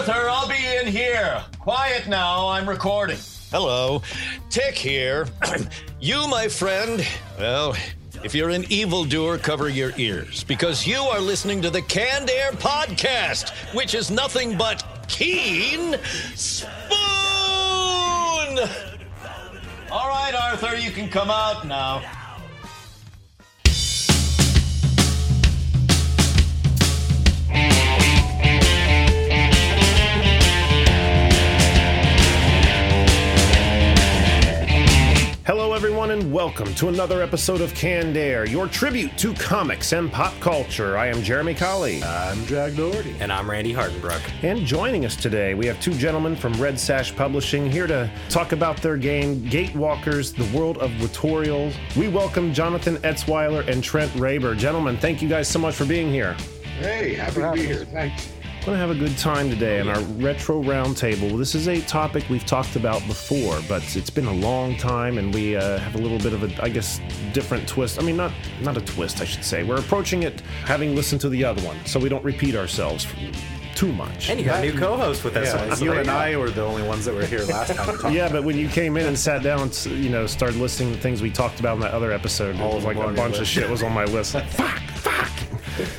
Arthur, I'll be in here. Quiet now, I'm recording. Hello, Tick here. you, my friend, well, if you're an evildoer, cover your ears because you are listening to the Canned Air Podcast, which is nothing but keen spoon. All right, Arthur, you can come out now. Everyone, and welcome to another episode of Canned Air, your tribute to comics and pop culture. I am Jeremy Colley. I'm Jack Doherty. And I'm Randy Hardenbrook. And joining us today, we have two gentlemen from Red Sash Publishing here to talk about their game, Gatewalkers, the world of Watorial. We welcome Jonathan Etzwiler and Trent Raber. Gentlemen, thank you guys so much for being here. Hey, happy to be here. Thanks. We're going to have a good time today in our retro roundtable. This is a topic we've talked about before, but it's been a long time, and we uh, have a little bit of a, I guess, different twist. I mean, not not a twist, I should say. We're approaching it having listened to the other one, so we don't repeat ourselves too much. And you got a new co-host with us. Yeah, so you and. I were the only ones that were here last time. to. Yeah, but when you came in and sat down, and, you know, started listening to things we talked about in that other episode, All it was like a on your bunch of shit was on my list. Like, fuck, fuck.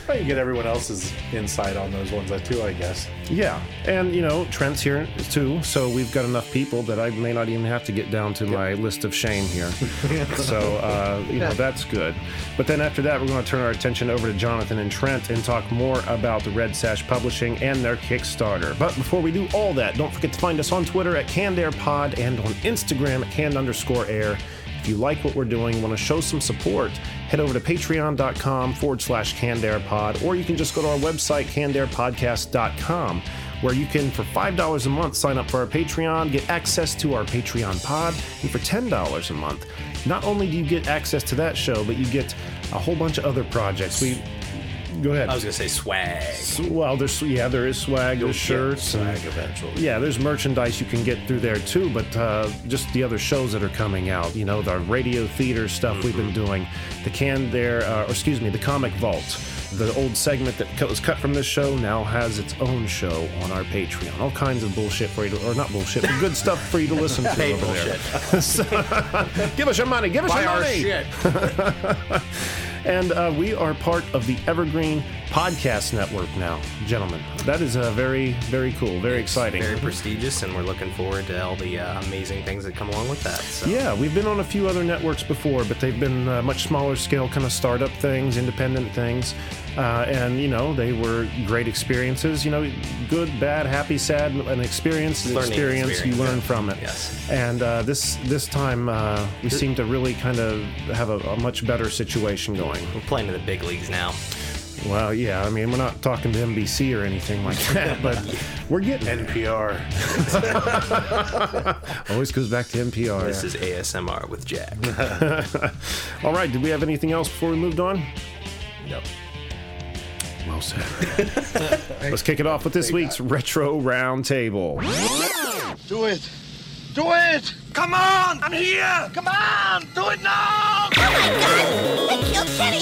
I can get everyone else's insight on those ones too, I guess. Yeah, and you know Trent's here too, so we've got enough people that I may not even have to get down to my list of shame here. so uh, you know that's good. But then after that, we're going to turn our attention over to Jonathan and Trent and talk more about the Red Sash Publishing and their Kickstarter. But before we do all that, don't forget to find us on Twitter at CannedAirPod and on Instagram at canned underscore air. If you like what we're doing, want to show some support, head over to patreon.com forward slash cannedairpod, or you can just go to our website, cannedairpodcast.com, where you can, for $5 a month, sign up for our Patreon, get access to our Patreon pod, and for $10 a month, not only do you get access to that show, but you get a whole bunch of other projects. We go ahead. I was gonna say swag. well, there's yeah, there is swag, there's shirts, and Swag eventually. yeah, there's merchandise you can get through there too, but uh, just the other shows that are coming out, you know, the radio theater stuff we've been doing, the can there, uh, or excuse me, the Comic Vault, the old segment that was cut from this show now has its own show on our Patreon. All kinds of bullshit for you to, or not bullshit, but good stuff for you to listen to over bullshit. there. So, give us your money, give us Buy your our money. shit. And uh, we are part of the Evergreen Podcast Network now, gentlemen. That is uh, very, very cool, very exciting. Very prestigious, and we're looking forward to all the uh, amazing things that come along with that. So. Yeah, we've been on a few other networks before, but they've been uh, much smaller scale, kind of startup things, independent things. Uh, and, you know, they were great experiences. You know, good, bad, happy, sad. An experience is an Learning experience. You learn yeah. from it. Yes. And uh, this this time, uh, we seem to really kind of have a, a much better situation going. We're playing in the big leagues now. Well, yeah, I mean, we're not talking to NBC or anything like that, but we're getting. NPR. Always goes back to NPR. This is ASMR with Jack. All right, did we have anything else before we moved on? Nope. Well said. Let's kick it off with this week's Retro Roundtable. Do it! Do it! Come on! I'm here! Come on! Do it now! Oh my God! They killed Kenny!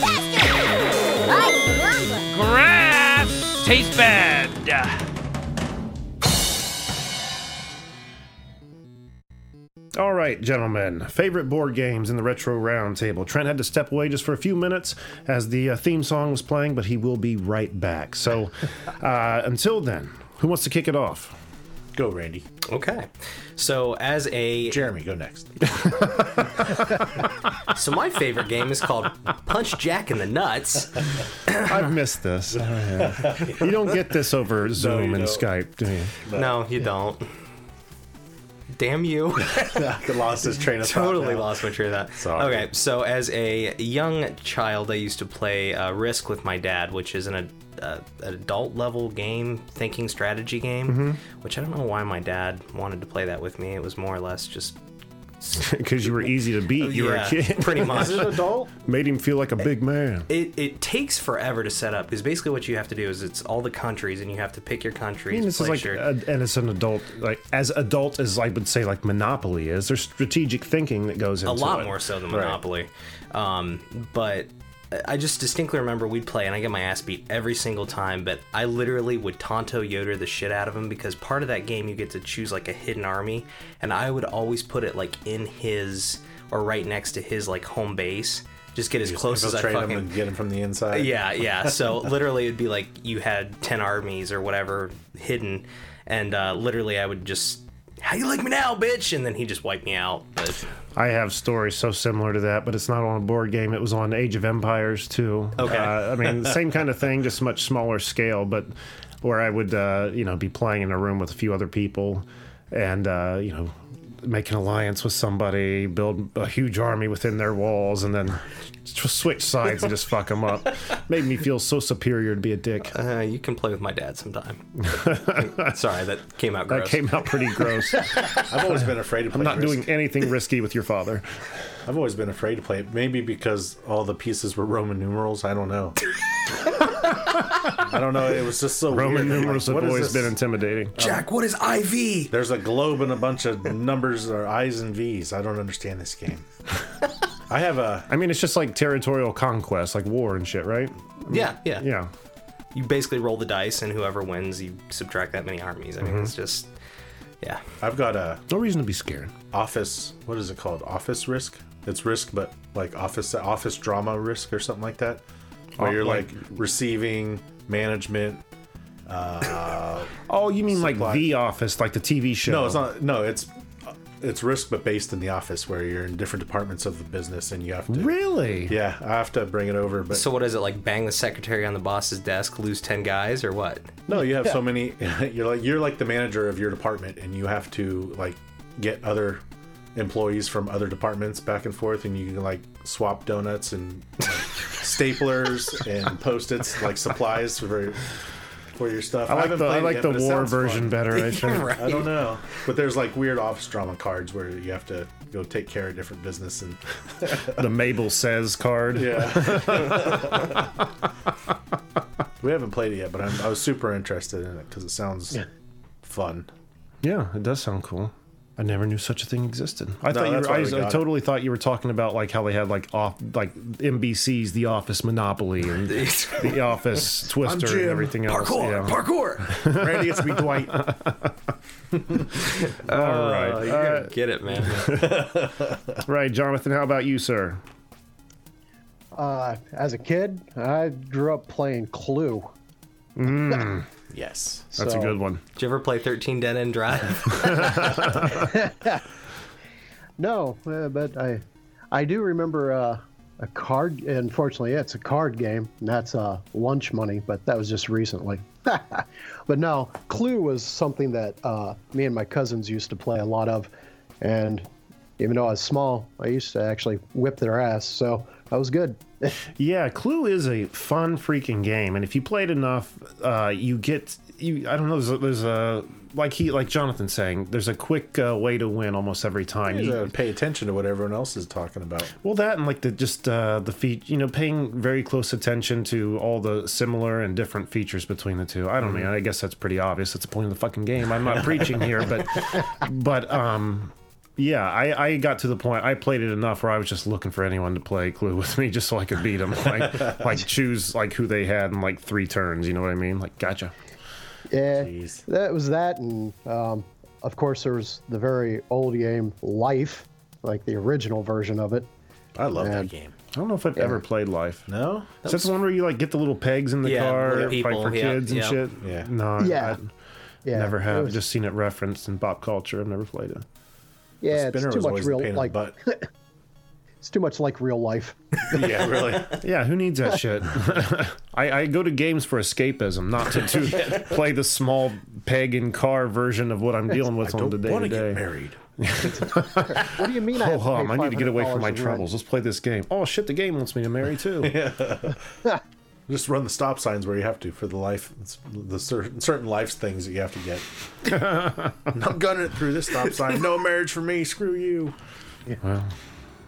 Faster! Right, Lumber! Grass tastes bad. All right, gentlemen, favorite board games in the Retro Roundtable. Trent had to step away just for a few minutes as the uh, theme song was playing, but he will be right back. So uh, until then, who wants to kick it off? Go, Randy. Okay. So as a Jeremy, go next. so my favorite game is called Punch Jack in the Nuts. I've missed this. Oh, yeah. You don't get this over Zoom you and don't. Skype, do you? No, you don't. Damn you. I lost his train of thought. totally lost my train of thought. Sorry. Okay, so as a young child, I used to play uh, Risk with my dad, which is an, ad- uh, an adult level game, thinking strategy game. Mm-hmm. Which I don't know why my dad wanted to play that with me. It was more or less just Because you were easy to beat. You were yeah, a kid. pretty much. Is it adult? Made him feel like a big man. It, it takes forever to set up because basically what you have to do is it's all the countries and you have to pick your I countries. mean, this is like, your- a, and it's an adult, like as adult as I would say, like Monopoly is. There's strategic thinking that goes into a lot it. more so than Right. Monopoly. Um, but I just distinctly remember we'd play and I get my ass beat every single time, but I literally would Tonto Yoder the shit out of him because part of that game you get to choose like a hidden army, and I would always put it like in his or right next to his like home base. Just get as Just close as I fucking them and get him from the inside. yeah, yeah. So literally, it'd be like you had ten armies or whatever hidden, and uh, literally, I would just, "How you like me now, bitch?" And then he just wiped me out. But I have stories so similar to that, but it's not on a board game. It was on Age of Empires too. Okay. Uh, I mean, same kind of thing, just much smaller scale, but where I would, uh, you know, be playing in a room with a few other people, and uh, you know, make an alliance with somebody, build a huge army within their walls, and then switch sides and just fuck them up. Made me feel so superior to be a dick. uh, you can play with my dad sometime. Sorry, that came out That came out pretty gross. I've always been afraid to play. I'm not Risk. doing anything risky with your father. I've always been afraid to play it. Maybe because all the pieces were Roman numerals. I don't know. I don't know. It was just so Roman weird. Numerals like, have what is always this? been intimidating. Jack, what is IV? There's a globe and a bunch of numbers or I's and V's. I don't understand this game. I have a. I mean, it's just like territorial conquest, like war and shit, right? Yeah, yeah, Yeah. You basically roll the dice, and whoever wins, you subtract that many armies. I mean, it's mm-hmm. just, yeah. I've got a No reason to be scared. office. What is it called? Office risk. It's risk, but like office office drama risk or something like that. Where Oh, you're like- like receiving management. Oh, you mean like Supply- The Office, like the TV show? No, it's not. No, it's it's risk, but based in the office where you're in different departments of the business and you have to. Really? Yeah, I have to bring it over, but So what is it like? Bang the secretary on the boss's desk, lose ten guys, or what? no, you have so many. You're like you're like the manager of your department, and you have to like get other employees from other departments back and forth, and you can like swap donuts and like, staplers and post-its, like supplies for for your stuff. I like haven't the I like yet, the war version fun. better. I think. right. I don't know, but there's like weird office drama cards where you have to go take care of different business and The Mabel says card. yeah. we haven't played it yet, but I'm, I was super interested in it because it sounds fun. Yeah, it does sound cool. I never knew such a thing existed. I thought you were, I, we I totally thought you were talking about like how they had like off like NBC's The Office Monopoly and The Office Twister and everything else. Parkour, yeah. parkour. Randy gets to be Dwight. All right, Oh, you're Uh, gonna get it, man. right, Jonathan. How about you, sir? Uh, as a kid, I grew up playing Clue. Yes. That's a good one. Did you ever play 13 Dead End Drive? No, uh, but I, I do remember uh, a card. Unfortunately, it's a card game, and that's uh, lunch money. But that was just recently. but no, Clue was something that uh, me and my cousins used to play a lot of, and even though I was small, I used to actually whip their ass. So I was good. Yeah, Clue is a fun freaking game, and if you play it enough, uh, you get you. I don't know. There's a, there's a like he like Jonathan saying. There's a quick uh, way to win almost every time. You gotta pay attention to what everyone else is talking about. well, that and like the just uh, the feat. You know, paying very close attention to all the similar and different features between the two. I don't know. I guess that's pretty obvious. That's the point of the fucking game. I'm not preaching here, but but um. Yeah, I, I got to the point. I played it enough where I was just looking for anyone to play Clue with me, just so I could beat them. Like, like choose like who they had in like three turns. You know what I mean? Like, gotcha. Yeah, Jeez. that was that, and um, of course there was the very old game Life, like the original version of it. I love Man. that game. I don't know if I've ever played Life. No? Is that the one where you like get the little pegs in the Yeah, car, little fight for yeah, kids and yeah. shit? Yeah. No, Yeah. I, Yeah, never have. was- Just seen it referenced in pop culture. I've never played it. Yeah, it's Spinner too was much real the pain like in the butt. it's too much like real life. yeah, really. Yeah, who needs that shit? I, I go to games for escapism, not to, to play the small peg and car version of what I'm dealing with I on don't the day want to to get day. married. What do you mean? I, Oh, to pay um, I need to get away from my in rent? troubles. Let's play this game. Oh shit, the game wants me to marry too. Just run the stop signs where you have to for the life, the certain certain life things that you have to get. I'm not gunning it through this stop sign. No marriage for me. Screw you. Well,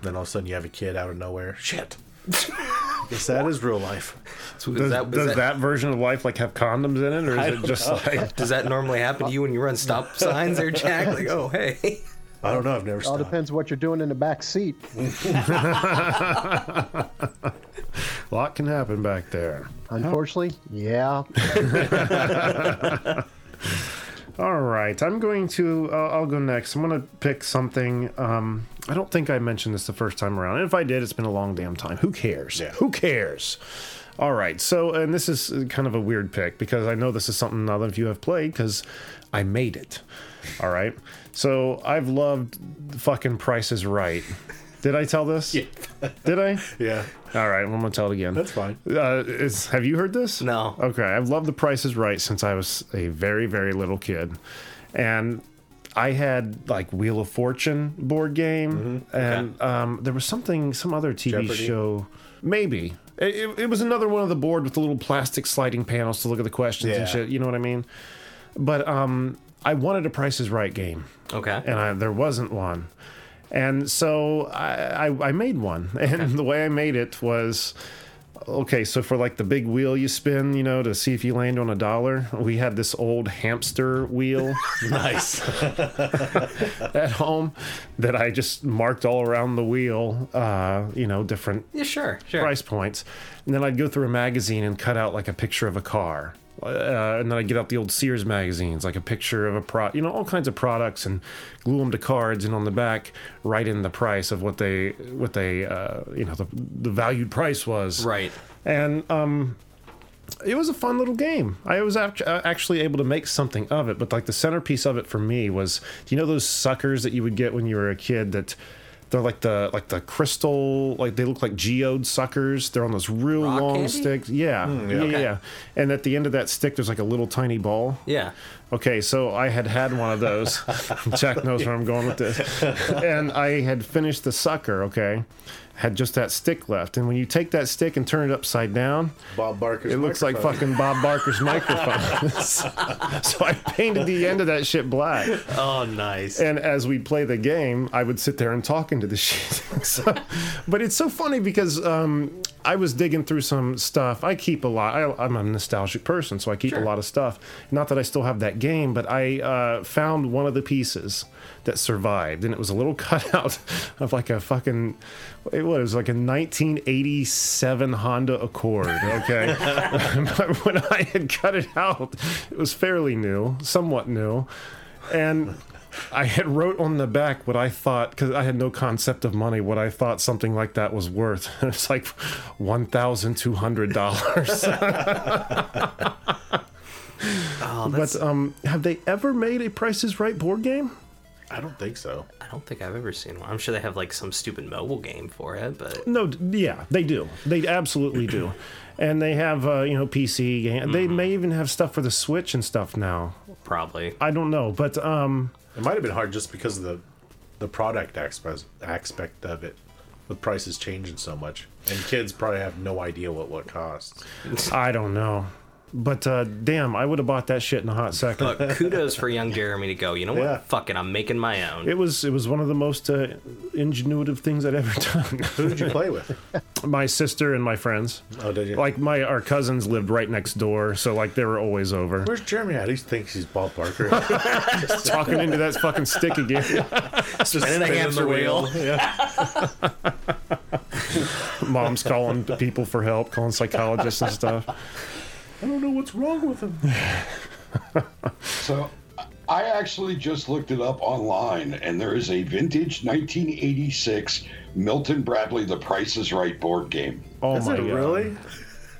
Then all of a sudden you have a kid out of nowhere. Shit. Guess that is real life. So does, that- is does that- that version of life like have condoms in it, or is it just like Does that normally happen to you when you run stop signs there, Jack? Like, oh, hey. I don't know. I've never All stopped. depends what you're doing in the back seat. A lot can happen back there. Unfortunately, yeah. All right, I'm going to. Uh, I'll go next. I'm going to pick something. Um, I don't think I mentioned this the first time around. And if I did, it's been a long damn time. Who cares? Yeah. Who cares? All right. So, and this is kind of a weird pick because I know this is something none of you have played because I made it. All right. So I've loved fucking Price is Right. Did I tell this? Yeah. Did I? Yeah. All right. I'm gonna tell it again. That's fine. Uh, is, have you heard this? No. Okay. I've loved The Price is Right since I was a very, very little kid. And I had like Wheel of Fortune board game, and um, there was something, some other TV Jeopardy? show, maybe. It, it, it was another one of the board with the little plastic sliding panels to look at the questions Yeah. and shit. You know what I mean? But um, I wanted a Price is Right game Okay. and I, there wasn't one. And so I, I, I made one. And the way I made it was okay, so for like the big wheel you spin, you know, to see if you land on a dollar, we had this old hamster wheel Nice. at home that I just marked all around the wheel, uh, you know, different Yeah, sure, sure. price points. And then I'd go through a magazine and cut out like a picture of a car. Uh, and then I'd get out the old Sears magazines, like a picture of a pro, you know, all kinds of products, and glue them to cards, and on the back write in the price of what they, what they, uh, you know, the, the valued price was. Right. And um, it was a fun little game. I was act- uh, actually able to make something of it, but like the centerpiece of it for me was, do you know those suckers that you would get when you were a kid that they're like the like the crystal like they look like geode suckers. They're on those real Rock long candy? sticks. Yeah. Hmm, yeah, yeah, Okay. yeah. And at the end of that stick, there's like a little tiny ball. Yeah. Okay, so I had had one of those. Jack knows where I'm going with this. And I had finished the sucker, okay? Had just that stick left. And when you take that stick and turn it upside down, Bob Barker's. it looks like fucking Bob Barker's microphone. so I painted the end of that shit black. Oh, nice. And as we play the game, I would sit there and talk into the shit. so, but it's so funny because um, I was digging through some stuff. I keep a lot. I, I'm a nostalgic person, so I keep a lot of stuff. Not that I still have that game, but I uh, found one of the pieces that survived, and it was a little cutout of like a fucking. It was like a 1987 Honda Accord. Okay, but when I had cut it out, it was fairly new, somewhat new, and. I had wrote on the back what I thought because I had no concept of money. What I thought something like that was worth. It's like one thousand two hundred dollars. Oh, but um, have they ever made a Price is Right board game? I don't think so. I don't think I've ever seen one. I'm sure they have like some stupid mobile game for it, but No, yeah, they do. They absolutely do. And they have uh, you know PC game. They may even have stuff for the Switch and stuff now. probably. I don't know, but um, It might have been hard just because of the the product aspect aspect of it, with prices changing so much, and kids probably have no idea what what costs. I don't know. But uh, damn, I would have bought that shit in a hot second. But kudos for young Jeremy to go. You know what? Yeah. Fuck it, I'm making my own. It was it was one of the most uh, ingenuitive things I'd ever done. Who did you play with? my sister and my friends, Oh, did you? like my our cousins lived right next door, so like they were always over. Where's Jeremy at? He thinks he's Bob Barker. Talking into that fucking stick again. Just Spinning a hamster wheel. Mom's calling people for help, calling psychologists and stuff. I don't know what's wrong with him. So I actually just looked it up online, and there is a vintage 1986 Milton Bradley The Price is Right board game. Oh Is my it god! really?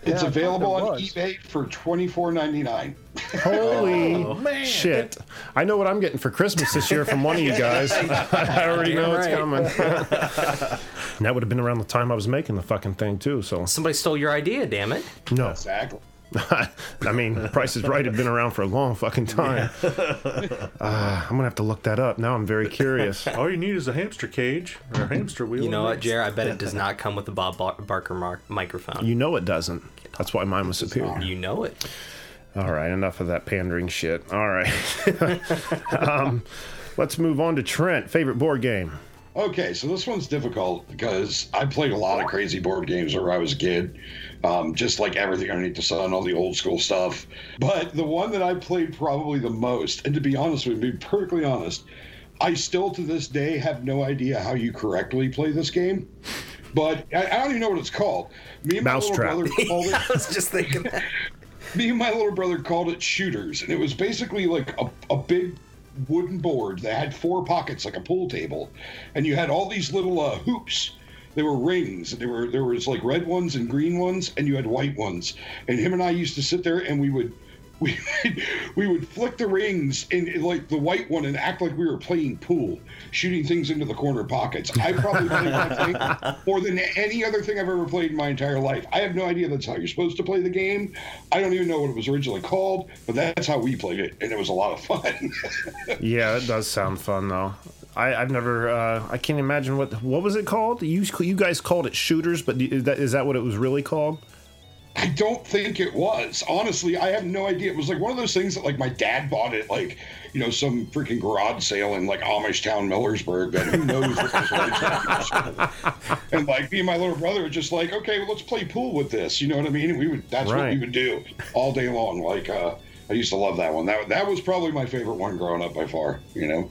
It's Yeah, available there on eBay for $24.99. Holy oh, shit! I know what I'm getting for Christmas this year from one of you guys. I already know it's coming. and that would have been around the time I was making the fucking thing too. So Somebody stole your idea, damn it. no, Exactly. I mean, Price is Right had been around for a long fucking time. Uh, I'm gonna have to look that up now. I'm very curious. All you need is a hamster cage or a hamster wheel. You know what, it's- Jer? I bet it does not come with the Bob Bar- Barker mar- microphone. You know it doesn't. That's why mine was superior. You know it. All right, enough of that pandering shit. All right. um, let's move on to Trent. Favorite board game? Okay, so this one's difficult because I played a lot of crazy board games when I was a kid, um, just like everything underneath the sun, all the old school stuff. But the one that I played probably the most, and to be honest with you, be perfectly honest, I still to this day have no idea how you correctly play this game. but I, I don't even know what it's called. Me and my little brother called it. I was just thinking that. me and my little brother called it shooters, and it was basically like a, a big wooden board that had four pockets like a pool table, and you had all these little uh, hoops. They were rings. There were there was like red ones and green ones, and you had white ones. And him and I used to sit there, and we would. We, we would flick the rings in, in like the white one and act like we were playing pool, shooting things into the corner pockets. I probably played that thing more than any other thing I've ever played in my entire life. I have no idea that's how you're supposed to play the game. I don't even know what it was originally called, but that's how we played it, and it was a lot of fun. Yeah, it does sound fun though. I, I've never. Uh, I can't imagine what what was it called. You you guys called it shooters, but is that is that what it was really called? I don't think it was. Honestly, I have no idea. It was like one of those things that like my dad bought it like, you know, some freaking garage sale in like Amish town Millersburg that who knows what was. And like me and my little brother were just like, okay, well, let's play pool with this. You know what I mean? And we would that's what we would do all day long. Like uh I used to love that one. That that was probably my favorite one growing up by far, you know.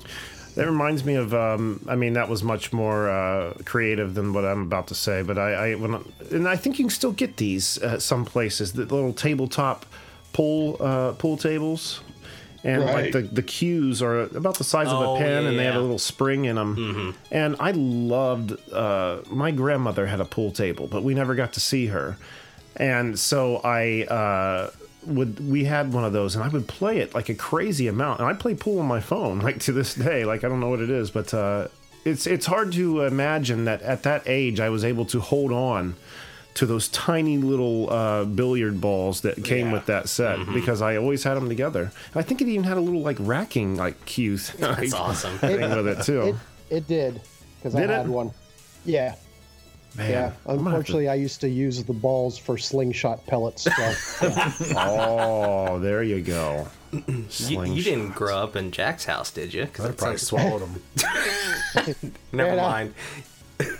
That reminds me of. Um, I mean, that was much more uh, creative than what I'm about to say. But I, I when, and I think you can still get these at some places. The little tabletop pool uh, pool tables, and like the the cues are about the size of a Oh, pen, yeah, and they have a little spring in them. And I loved. Uh, my grandmother had a pool table, but we never got to see her, and so I. Would we had one of those and I would play it like a crazy amount and I play pool on my phone like to this day like I don't know what it is but uh, it's it's hard to imagine that at that age I was able to hold on to those tiny little uh, billiard balls that came with that set because I always had them together and I think it even had a little like racking like cue That's awesome. thing with it too It, it did, because I Did it? had one. Yeah. Man, yeah. I'm gonna Unfortunately, I used to use the balls for slingshot pellets. So, yeah. oh there you go You, you didn't grow up in Jack's house, did you? Because I probably sounds- swallowed them. Never Man, I- mind.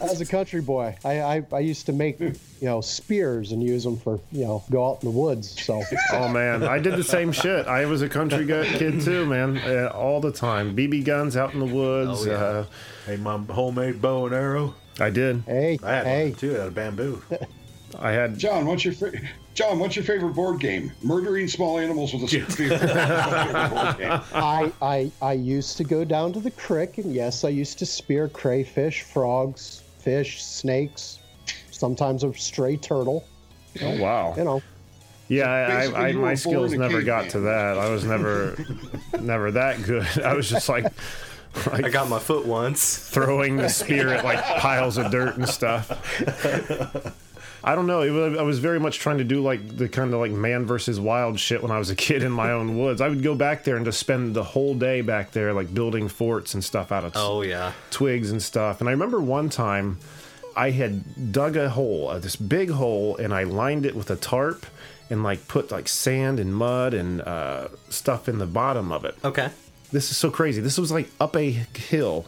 As a country boy, I, I, I used to make you know spears and use them for you know go out in the woods. So Oh man, I did the same shit. I was a country kid too, man, uh, all the time. BB guns out in the woods. Oh, yeah. uh, Hey, my homemade bow and arrow. I did. hey, I had hey, one too out of bamboo. I had. John, what's your fa- John, what's your favorite board game? Murdering small animals with a spear. I, I I used to go down to the creek, and yes, I used to spear crayfish, frogs, fish, snakes, sometimes a stray turtle. Oh wow. You know, Yeah, I, I, I my skills never got caveman. to that. I was never, never that good. I was just like, like I got my foot once. throwing the spear at like piles of dirt and stuff. I don't know. It was, I was very much trying to do like the kind of like man versus wild shit when I was a kid in my own woods. I would go back there and just spend the whole day back there, like building forts and stuff out of Oh yeah. twigs and stuff. And I remember one time I had dug a hole, uh, this big hole, and I lined it with a tarp and like put like sand and mud and uh, stuff in the bottom of it. Okay. This is so crazy. This was like up a hill.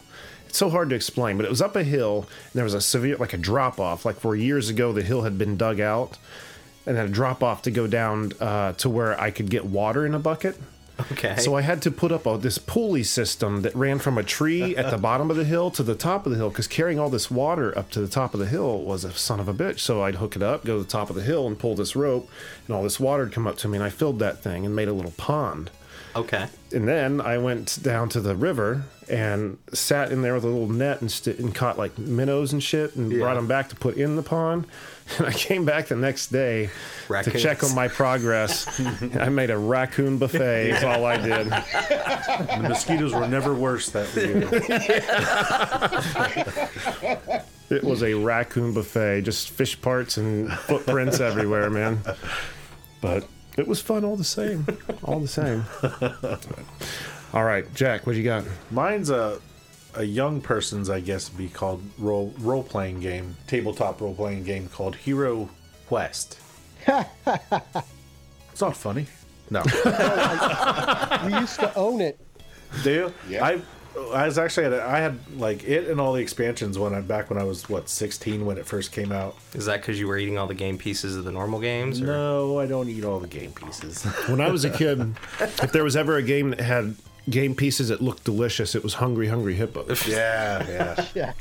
It's so hard to explain, but it was up a hill and there was a severe, like a drop off. Like where years ago the hill had been dug out and then a drop off to go down uh, to where I could get water in a bucket. Okay. So I had to put up a, this pulley system that ran from a tree at the bottom of the hill to the top of the hill because carrying all this water up to the top of the hill was a son of a bitch. So I'd hook it up, go to the top of the hill, and pull this rope, and all this water would come up to me, and I filled that thing and made a little pond. okay. And then I went down to the river and sat in there with a little net and, st- and caught like minnows and shit and brought them back to put in the pond. And I came back the next day Raccoons. to check on my progress. I made a raccoon buffet. Is all I did. The mosquitoes were never worse that year. It was a raccoon buffet, just fish parts and footprints everywhere, man. But it was fun all the same. All the same. All right, Jack, what you got? Mine's a a young person's, I guess, be called role role playing game, tabletop role playing game called Hero Quest. it's not funny. No, we used to own it. do you? Yeah. I I was actually at a, I had like it and all the expansions when I back when I was what 16 when it first came out. Is that because you were eating all the game pieces of the normal games? Or? No, I don't eat all the game pieces. When I was a kid, if there was ever a game that had game pieces that looked delicious, it was Hungry Hungry Hippos. yeah, yeah. Yeah.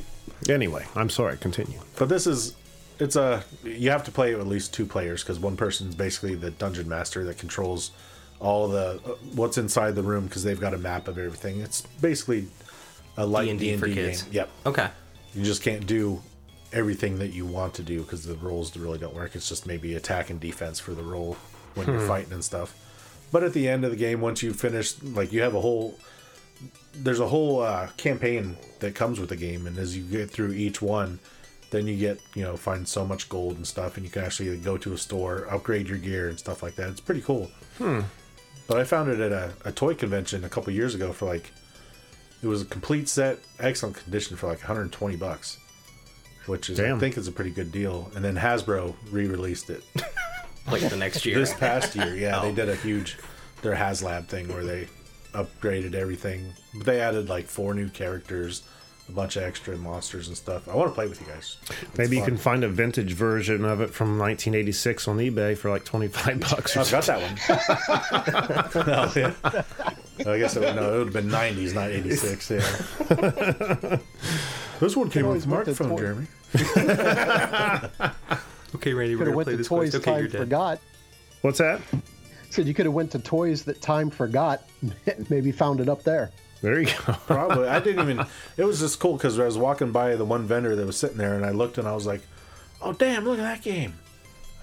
Anyway, I'm sorry. Continue. But this is, it's a, you have to play with at least two players because one person's basically the dungeon master that controls all the uh, what's inside the room because they've got a map of everything. It's basically a light D&D D&D for game. kids. Yep. Okay. You just can't do everything that you want to do because the rolls really don't work. It's just maybe attack and defense for the roll when you're Hmm. fighting and stuff. But at the end of the game, once you finish, like you have a whole, there's a whole uh, campaign that comes with the game, and as you get through each one, then you get you know find so much gold and stuff, and you can actually go to a store, upgrade your gear and stuff like that. It's pretty cool. Hmm. But I found it at a, a toy convention a couple years ago for like, it was a complete set, excellent condition for like 120 bucks, which is I think is a pretty good deal. And then Hasbro re-released it Like the next year. this past year. Yeah, they Oh. did a huge their HasLab thing where they upgraded everything. But they added like four new characters, a bunch of extra monsters and stuff. I want to play with you guys. It's Maybe you fun. can find a vintage version of it from 1986 on eBay for like 25 bucks. I've got that one. oh, yeah. I guess it would, no, it would have been 90s, not 86. Yeah. this one came with always went smartphone, Jeremy. Okay, Randy, Could have went to toys time forgot. What's that? Said you could have went to toys that time forgot. Maybe found it up there. There you go. Probably. I didn't even. It was just cool because I was walking by the one vendor that was sitting there, and I looked and I was like, "Oh damn! Look at that game.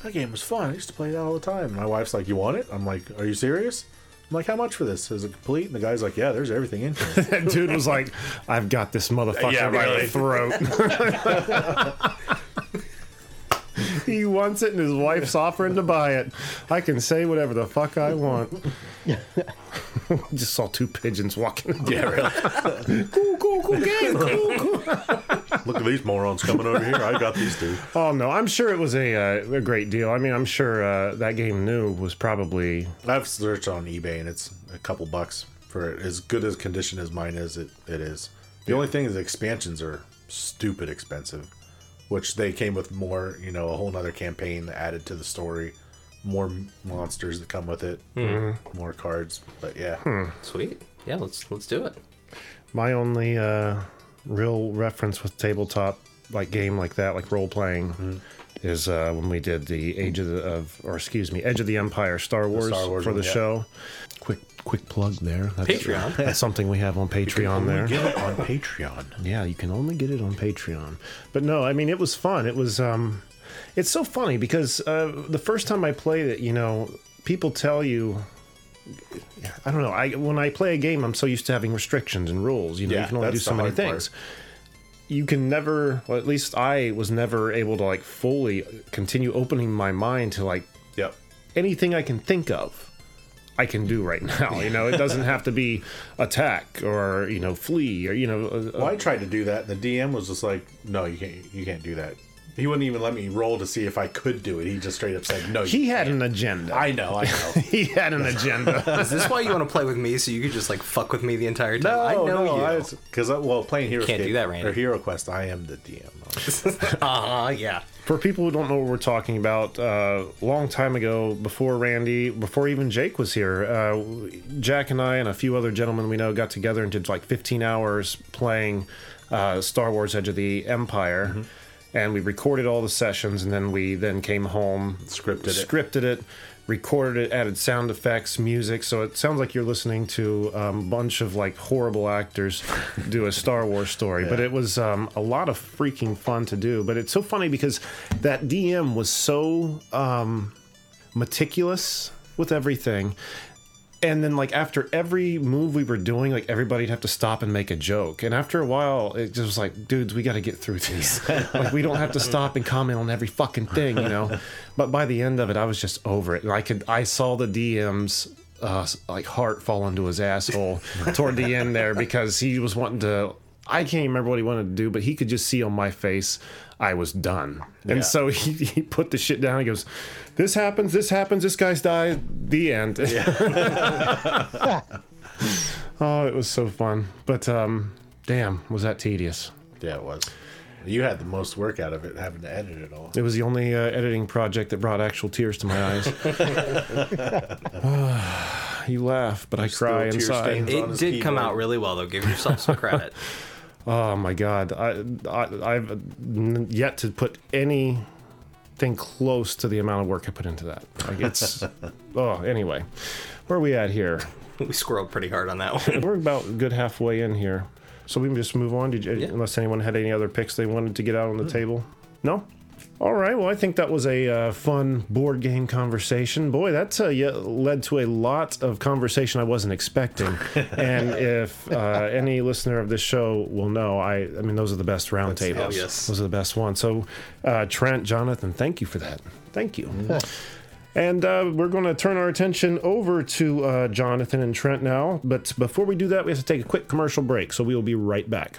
That game was fun. I used to play that all the time." My wife's like, "You want it?" I'm like, "Are you serious?" I'm like, "How much for this? Is it complete?" And the guy's like, "Yeah, there's everything in here." that dude was like, I've got this motherfucker Yeah, by really. the throat. he wants it and his wife's offering to buy it. I can say whatever the fuck I want. Just saw two pigeons walking. yeah, really. cool, cool, cool game. Cool, cool. Look at these morons coming over here. I got these two. Oh no, I'm sure it was a uh, a great deal. I mean, I'm sure uh, that game new was probably I've searched on eBay and it's a couple bucks for it. As good as condition as mine is, it, it is. The only thing is the expansions are stupid expensive, which they came with more, you know, a whole nother campaign added to the story, more monsters that come with it, more cards. But yeah, Sweet. Yeah, let's let's do it. my only uh, real reference with tabletop like game like that, like role playing, is uh, when we did the Age of the of or excuse me, Edge of the Empire Star Wars, Star Wars for the one, yeah. show. Quick quick plug there. That's, Patreon. That's something we have on Patreon there. get it on Patreon. Yeah, you can only get it on Patreon. But no, I mean it was fun. It was um it's so funny because uh the first time I played it, you know, people tell you I don't know. I when I play a game, I'm so used to having restrictions and rules. You know, Yeah, you can only do so many hard part. things. You can never, well, at least I was never able to like fully continue opening my mind to like Yep. anything I can think of. I can do right now. You know, it doesn't have to be attack or you know flee or you know. uh, Well, I tried to do that, and the DM was just like, "No, you can't. You can't do that." He wouldn't even let me roll to see if I could do it. He just straight up said, "No." he you had can't." an agenda. I know. I know. he had an agenda. Is this why you want to play with me so you could just like fuck with me the entire time? No, I know no, you. Because well, playing Hero Can't do that, Randy. or Hero Quest, I am the DM. Uh huh. Yeah. For people who don't know what we're talking about, uh, long time ago, before Randy, before even Jake was here, uh, Jack and I and a few other gentlemen we know got together and did like 15 hours playing uh, Star Wars: Edge of the Empire, Mm-hmm. And we recorded all the sessions, and then we then came home, Scripted it. scripted it, recorded it, added sound effects, music, so it sounds like you're listening to a um, bunch of like horrible actors do a Star Wars story. But it was um, a lot of freaking fun to do. But it's so funny because that DM was so um, meticulous with everything. And then, like after every move we were doing, like everybody'd have to stop and make a joke. And after a while, it just was like, dudes, we got to get through these. like we don't have to stop and comment on every fucking thing, you know. But by the end of it, I was just over it, and I could, I saw the DM's uh, like heart fall into his asshole toward the end there because he was wanting to. I can't even remember what he wanted to do, but he could just see on my face I was done. And Yeah. so he, he put the shit down. He goes, "This happens. This happens. This guy's died. The end." oh, it was so fun. But um, damn, was that tedious? Yeah, it was. You had the most work out of it, having to edit it all. It was the only uh, editing project that brought actual tears to my eyes. you laugh, but I cry inside. It did come out really well though. Give yourself some credit. Oh my god, I, I I've yet to put anything close to the amount of work I put into that. Like it's oh anyway, where are we at here? we squirreled pretty hard on that one. We're about a good halfway in here, so we can just move on. Did you, unless anyone had any other picks they wanted to get out on the mm. table? No. All right. Well, I think that was a uh, fun board game conversation. Boy, that uh, yeah, led to a lot of conversation I wasn't expecting. and if uh, any listener of this show will know, I, I mean, those are the best roundtables. oh, yes. Those are the best ones. So, uh, Trent, Jonathan, thank you for that. Thank you. And uh, we're going to turn our attention over to uh, Jonathan and Trent now. But before we do that, we have to take a quick commercial break. So we will be right back.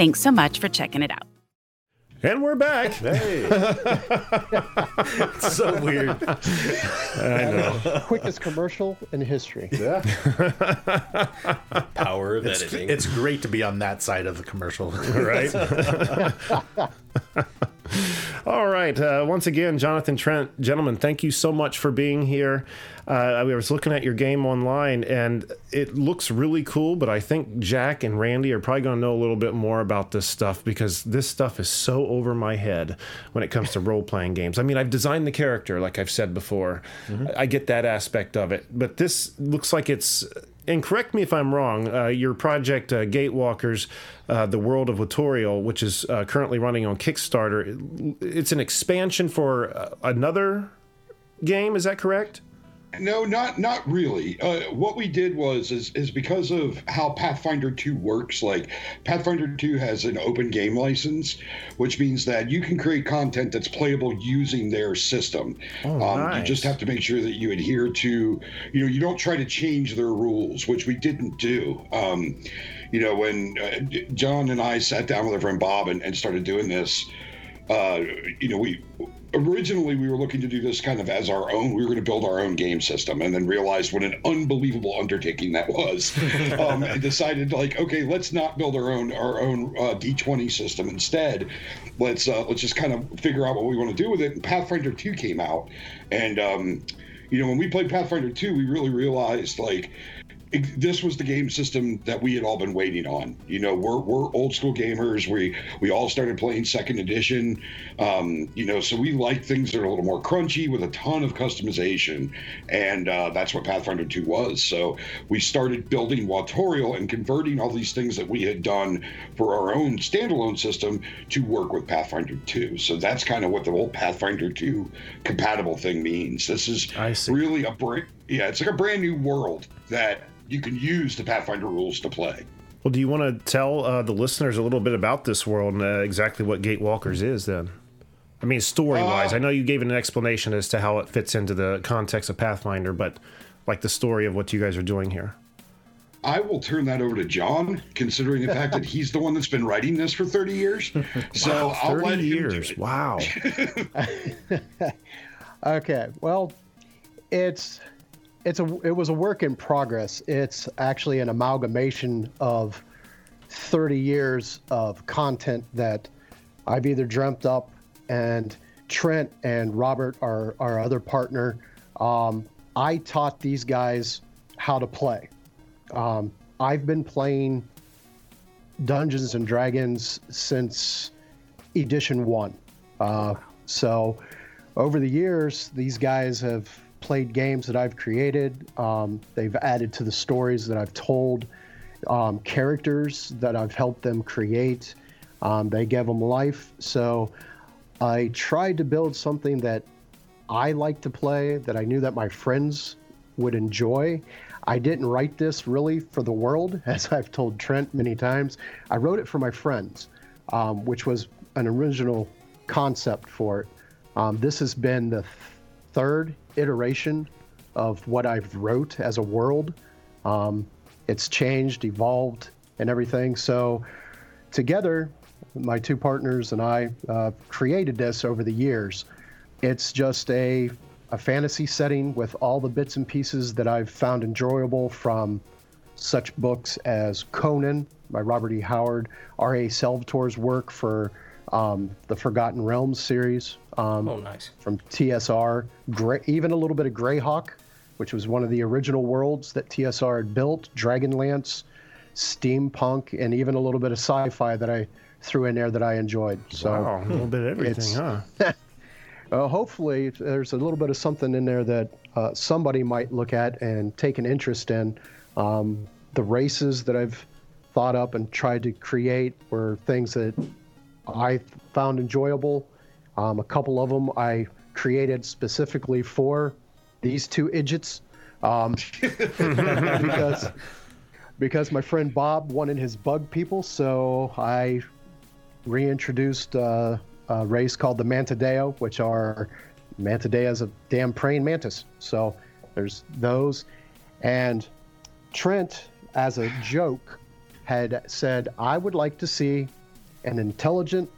Thanks so much for checking it out. And we're back. Hey. so weird. I know. Quickest commercial in history. Yeah. Power of It's, editing. it's great to be on that side of the commercial. right? All right. Uh, once again, Jonathan Trent, gentlemen, thank you so much for being here. Uh, I was looking at your game online, and it looks really cool. But I think Jack and Randy are probably going to know a little bit more about this stuff because this stuff is so over my head when it comes to role playing games. I mean, I've designed the character, like I've said before. I get that aspect of it, but this looks like it's and correct me if I'm wrong, uh, your project uh, Gatewalkers, uh, the World of Watorial, which is uh, currently running on Kickstarter, it's an expansion for uh, another game. Is that correct? No, not not really. Uh, what we did was is is because of how Pathfinder 2 works. Like Pathfinder 2 has an open game license, which means that you can create content that's playable using their system. Oh, um, You just have to make sure that you adhere to, you know, you don't try to change their rules, which we didn't do. Um, you know, when uh, John and I sat down with our friend Bob and, and started doing this, uh, you know, we originally we were looking to do this kind of as our own. We were going to build our own game system, and then realized what an unbelievable undertaking that was, um, and decided like, okay, let's not build our own our own uh, D20 system. Instead, let's uh, let's just kind of figure out what we want to do with it. And Pathfinder 2 came out, and um, you know, when we played Pathfinder 2, we really realized like it- this was the game system that we had all been waiting on. You know, we're, we're old school gamers. We we all started playing second edition. Um, you know, so we like things that are a little more crunchy with a ton of customization, and uh, that's what Pathfinder 2 was. So we started building Watorial and converting all these things that we had done for our own standalone system to work with Pathfinder 2. So that's kind of what the whole Pathfinder 2 compatible thing means. This is really a brand yeah it's like a brand new world that you can use the pathfinder rules to play Well, do you want to tell uh, the listeners a little bit about this world and uh, exactly what Gatewalkers is then? I mean, story wise, Uh, I know you gave an explanation as to how it fits into the context of Pathfinder, but like the story of what you guys are doing here. i will turn that over to john considering the fact that he's the one that's been writing this for 30 years so Wow, i'll 30 let him do years. it. Wow. Okay, well, it's it's a it was a work in progress. It's actually an amalgamation of 30 years of content that I've either dreamt up, and Trent and Robert, our our other partner, um, I taught these guys how to play. Um, I've been playing Dungeons and Dragons since edition one. Uh, so over the years, these guys have played games that I've created. Um, they've added to the stories that I've told, um, characters that I've helped them create. Um, they give them life. So I tried to build something that I like to play, that I knew that my friends would enjoy. I didn't write this really for the world, as I've told Trent many times. I wrote it for my friends, um, which was an original concept for it. Um, this has been the th- third iteration of what I've wrote as a world. Um, it's changed, evolved, and everything. So together, my two partners and I uh, created this over the years. It's just a a fantasy setting with all the bits and pieces that I've found enjoyable from such books as Conan by Robert E. Howard, R.A. Salvatore's work for um, the Forgotten Realms series. Um, Oh, nice. From TSR, Grey, even a little bit of Greyhawk, which was one of the original worlds that TSR had built, Dragonlance, steampunk, and even a little bit of sci-fi that I threw in there that I enjoyed. So Wow, a little bit of everything, huh? uh, hopefully, there's a little bit of something in there that uh, somebody might look at and take an interest in. Um, the races that I've thought up and tried to create were things that I found enjoyable. Um, a couple of them I created specifically for these two idiots um, because because my friend Bob wanted his bug people, so I reintroduced uh, a race called the Mantideo, which are Mantidea is a damn praying mantis. So there's those, and Trent, as a joke, had said, "I would like to see an intelligent,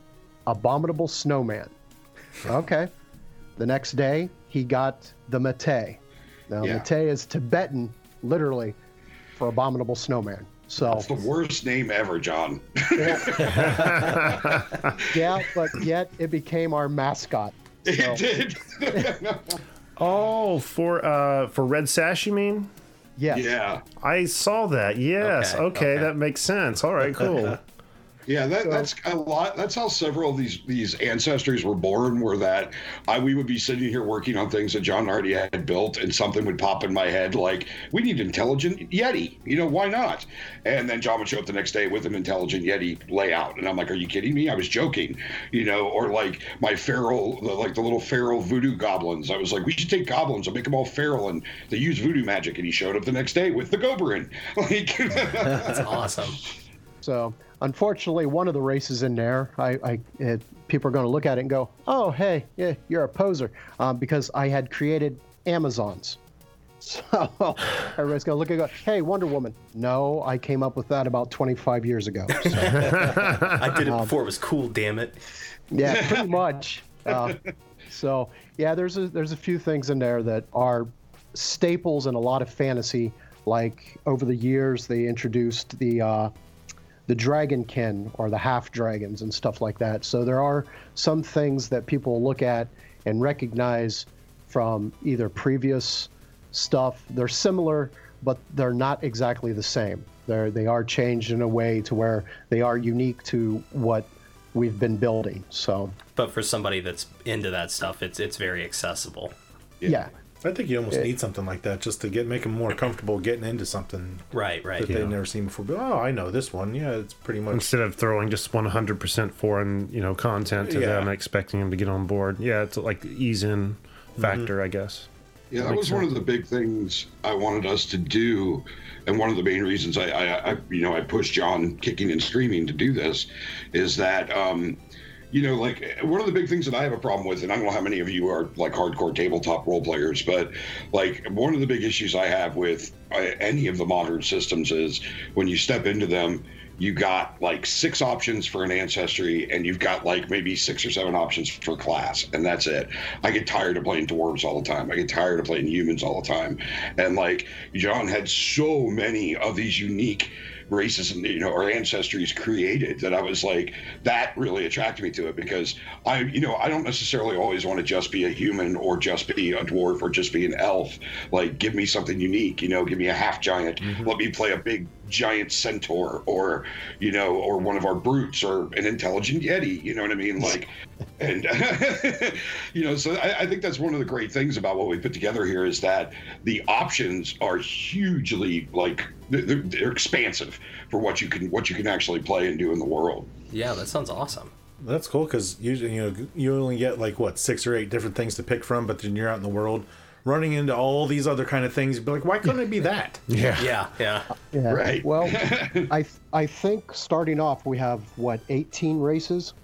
abominable snowman." Okay. The next day, he got the Mate. Now, Yeah. Mate is Tibetan, literally, for abominable snowman. So It's the worst name ever, John. yeah, but yet it became our mascot. So, It did. Oh, for uh for Red Sash, you mean? yes. yeah. I saw that. Yes. Okay, Okay, okay. that makes sense. All right, cool. Yeah, that, that's a lot. That's how several of these these ancestries were born. Were that I we would be sitting here working on things that John already had built, and something would pop in my head like, "We need intelligent Yeti." You know, why not? And then John would show up the next day with an intelligent Yeti layout, and I'm like, "Are you kidding me? I was joking." You know, or like my feral, the, like the little feral voodoo goblins. I was like, "We should take goblins and make them all feral, and they use voodoo magic." And he showed up the next day with the Goberin. Like, That's awesome. So unfortunately, one of the races in there, I, I it, people are going to look at it and go, "Oh, hey, yeah, you're a poser," um, because I had created Amazons. So everybody's going to look and go, "Hey, Wonder Woman." No, I came up with that about 25 years ago. So, I did it Um, before it was cool. Damn it. yeah, pretty much. Uh, so yeah, there's a there's a few things in there that are staples in a lot of fantasy. Like over the years, they introduced the uh, the dragonkin or the half dragons and stuff like that. So there are some things that people look at and recognize from either previous stuff. They're similar, but they're not exactly the same. They're they are changed in a way to where they are unique to what we've been building. So But for somebody that's into that stuff, it's it's very accessible. yeah. I think you almost It- need something like that just to get make them more comfortable getting into something Right, right. that they've never seen before. But oh, I know this one. Yeah, it's pretty much. Instead of throwing just 100% foreign, you know, content to Yeah. them, expecting them to get on board. Yeah, it's like the ease in factor, Mm-hmm. I guess. Yeah, that Makes was one of the big things I wanted us to do, and one of the main reasons I, I, I you know, I pushed John kicking and screaming to do this, is that, um, you know, like one of the big things that I have a problem with, and I don't know how many of you are like hardcore tabletop role players, but like one of the big issues I have with uh, any of the modern systems is when you step into them, you got like six options for an ancestry and you've got like maybe six or seven options for class and that's it. I get tired of playing dwarves all the time. I get tired of playing humans all the time. And like john had so many of these unique races and you know or ancestries created that i was like that really attracted me to it because i you know i don't necessarily always want to just be a human or just be a dwarf or just be an elf. Like give me something unique you know give me a half giant. Mm-hmm. Let me play a big giant centaur or you know or one of our brutes or an intelligent yeti you know what i mean like and you know so I, I think that's one of the great things about what we put together here is that the options are hugely like they're, they're expansive for what you can what you can actually play and do in the world Yeah, that sounds awesome. That's cool because usually you know you only get like what six or eight different things to pick from, but then you're out in the world running into all these other kind of things. You'd be like, why couldn't it be that? Yeah. Yeah, yeah. Yeah. Right. Well, I I think starting off we have what 18 races.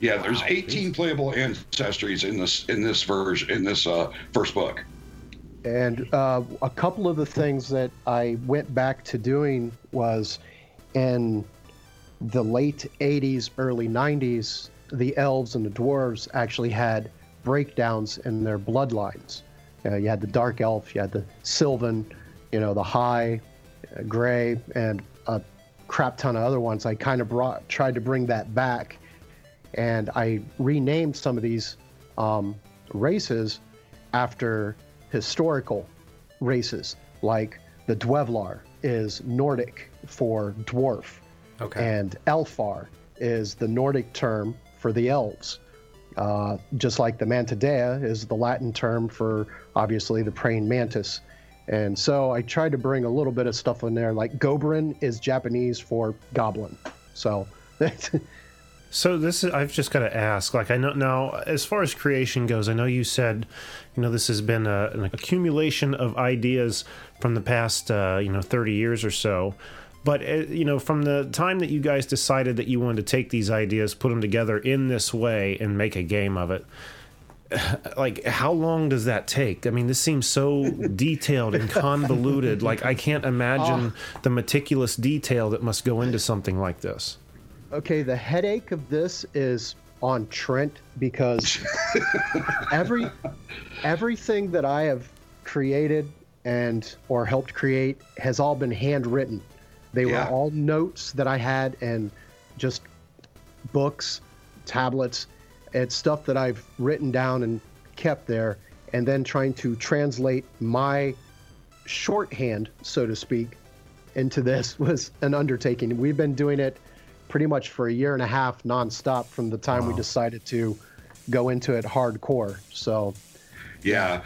yeah there's 18 playable ancestries in this in this version in this uh first book And uh, a couple of the things that I went back to doing was in the late 80s, early 90s, the elves and the dwarves actually had breakdowns in their bloodlines. Uh, you had the dark elf, you had the sylvan, you know, the high, uh, gray, and a crap ton of other ones. I kind of brought tried to bring that back, and I renamed some of these um, races after historical races, like the Dwevlar is Nordic for dwarf, Okay. and Elfar is the Nordic term for the elves. Uh, just like the Mantidea is the Latin term for obviously the praying mantis. And so I tried to bring a little bit of stuff in there, like Gobrin is Japanese for goblin. So So this is I've just got to ask like I know now as far as creation goes I know you said you know this has been a, an accumulation of ideas from the past uh, you know 30 years or so but uh, you know from the time that you guys decided that you wanted to take these ideas put them together in this way and make a game of it like how long does that take? I mean this seems so detailed and convoluted like i can't imagine the meticulous detail that must go into something like this. Okay, the headache of this is on Trent because every everything that I have created and or helped create has all been handwritten. They Yeah. were all notes that I had and just books, tablets. It's stuff that I've written down and kept there and then trying to translate my shorthand, so to speak, into this was an undertaking. We've been doing it pretty much for a year and a half nonstop from the time we decided to go into it hardcore. So, Yeah.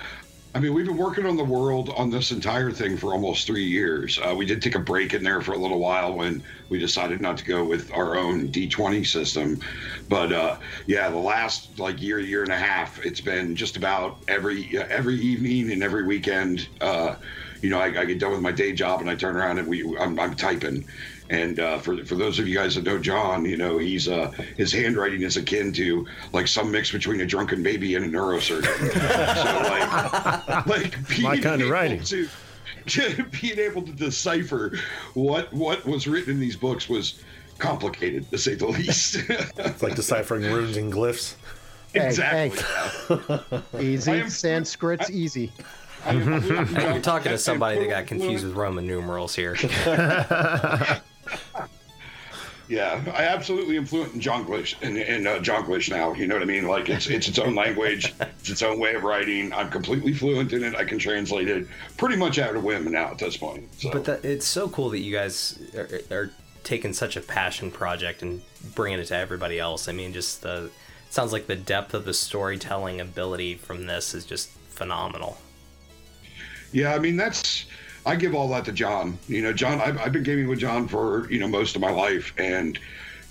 I mean, we've been working on the world on this entire thing for almost three years. Uh, we did take a break in there for a little while when we decided not to go with our own D20 system. But uh, yeah, the last like year, year and a half, it's been just about every every evening and every weekend. Uh, you know, I, I get done with my day job and I turn around and we I'm, I'm typing. And uh, for for those of you guys that know John, you know he's uh, his handwriting is akin to like some mix between a drunken baby and a neurosurgeon. so like, like being My kind of writing. To, being able to decipher what what was written in these books was complicated to say the least. It's like deciphering runes and glyphs. hey, exactly. hey, easy. I am- Sanskrit's easy. I am fluent in Hey, you're talking to somebody that got confused with Roman numerals here. Yeah, I absolutely am fluent in Jonglish in, in uh, Jonglish now. You know what I mean? Like it's it's its own language, it's its own way of writing. I'm completely fluent in it. I can translate it pretty much out of whim now at this point. So. But that, it's so cool that you guys are, are taking such a passion project and bringing it to everybody else. I mean, just the it sounds like the depth of the storytelling ability from this is just phenomenal. Yeah, I mean that's I give all that to John. You know, John, I've, I've been gaming with John for you know most of my life, and